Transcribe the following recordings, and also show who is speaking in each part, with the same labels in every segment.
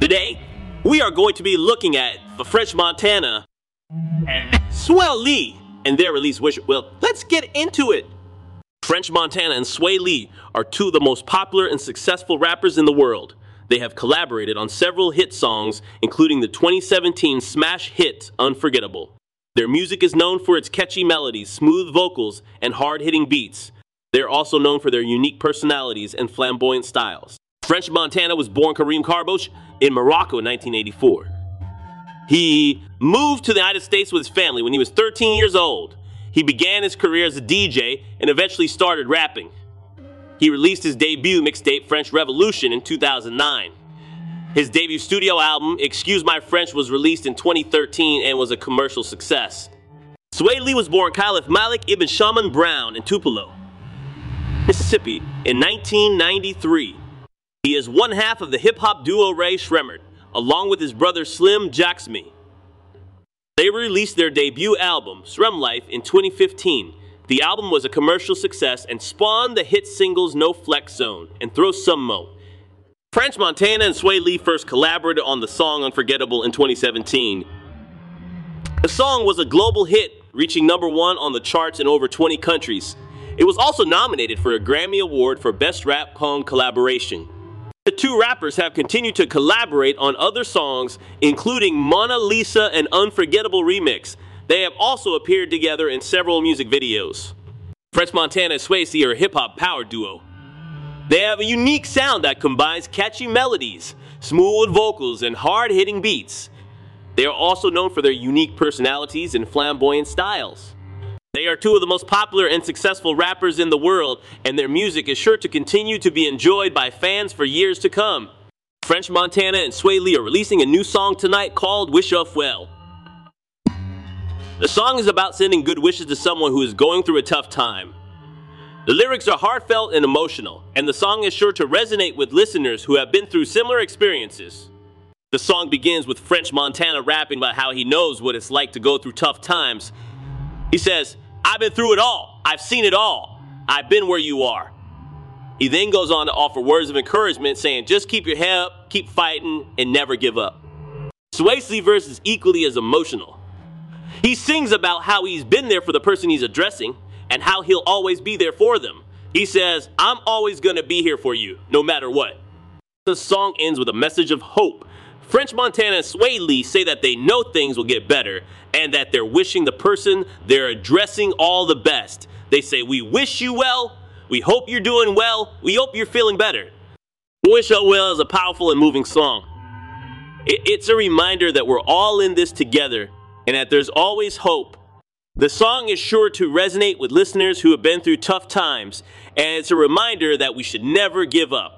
Speaker 1: Today, we are going to be looking at the French Montana and Swae Lee and their release Wish U Well. Let's get into it. French Montana and Swae Lee are two of the most popular and successful rappers in the world. They have collaborated on several hit songs, including the 2017 smash hit Unforgettable. Their music is known for its catchy melodies, smooth vocals, and hard hitting beats. They are also known for their unique personalities and flamboyant styles. French Montana was born Karim Kharbouch in Morocco in 1984. He moved to the United States with his family when he was 13 years old. He began his career as a DJ and eventually started rapping. He released his debut mixtape, French Revolution, in 2009. His debut studio album, Excuse My French, was released in 2013 and was a commercial success. Swae Lee was born Khalif Malik ibn Shaman Brown in Tupelo, Mississippi in 1993. He is one half of the hip hop duo Rae Sremmurd, along with his brother Slim Jxmmi. They released their debut album, SremmLife, in 2015. The album was a commercial success and spawned the hit singles No Flex Zone and Throw Sum Mo. French Montana and Swae Lee first collaborated on the song Unforgettable in 2017. The song was a global hit, reaching number one on the charts in over 20 countries. It was also nominated for a Grammy Award for Best Rap Punk Collaboration. The two rappers have continued to collaborate on other songs, including Mona Lisa and Unforgettable Remix. They have also appeared together in several music videos. French Montana and Swae Lee are a hip hop power duo. They have a unique sound that combines catchy melodies, smooth vocals, and hard hitting beats. They are also known for their unique personalities and flamboyant styles. Are two of the most popular and successful rappers in the world, and their music is sure to continue to be enjoyed by fans for years to come. French Montana and Swae Lee are releasing a new song tonight called Wish U Well. The song is about sending good wishes to someone who is going through a tough time. The lyrics are heartfelt and emotional, and the song is sure to resonate with listeners who have been through similar experiences. The song begins with French Montana rapping about how he knows what it's like to go through tough times he says, I've been through it all. I've seen it all. I've been where you are. He then goes on to offer words of encouragement, saying, just keep your head up, keep fighting, and never give up. Swae Lee's verse is equally as emotional. He sings about how he's been there for the person he's addressing and how he'll always be there for them. He says, I'm always gonna be here for you, no matter what. The song ends with a message of hope French Montana and Swae Lee say that they know things will get better and that they're wishing the person they're addressing all the best. They say, We wish you well. We hope you're doing well. We hope you're feeling better. Wish U Well is a powerful and moving song. It's a reminder that we're all in this together and that there's always hope. The song is sure to resonate with listeners who have been through tough times, and it's a reminder that we should never give up.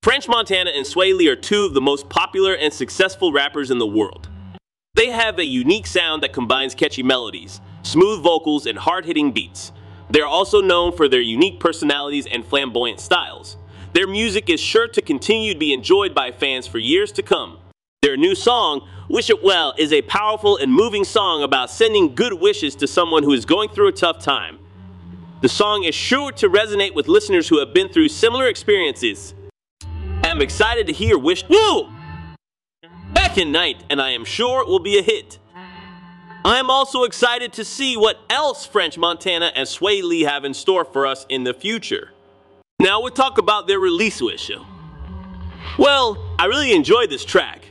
Speaker 1: French Montana and Swae Lee are two of the most popular and successful rappers in the world. They have a unique sound that combines catchy melodies, smooth vocals, and hard hitting beats. They are also known for their unique personalities and flamboyant styles. Their music is sure to continue to be enjoyed by fans for years to come. Their new song, Wish U Well, is a powerful and moving song about sending good wishes to someone who is going through a tough time. The song is sure to resonate with listeners who have been through similar experiences I'm excited to hear Wish Woo! Back in night, and I am sure it will be a hit. I am also excited to see what else French Montana and Swae Lee have in store for us in the future. Now we'll talk about their release wish. Well, I really enjoyed this track.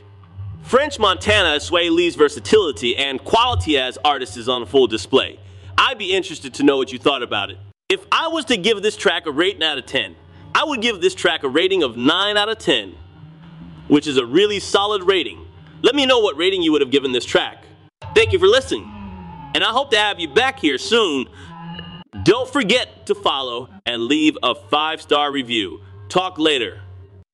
Speaker 1: French Montana and Swae Lee's versatility and quality as artists is on full display. I'd be interested to know what you thought about it. If I was to give this track a rating out of 10, I would give this track a rating of 9 out of 10, which is a really solid rating. Let me know what rating you would have given this track. Thank you for listening, and I hope to have you back here soon. Don't forget to follow and leave a five star review. Talk later.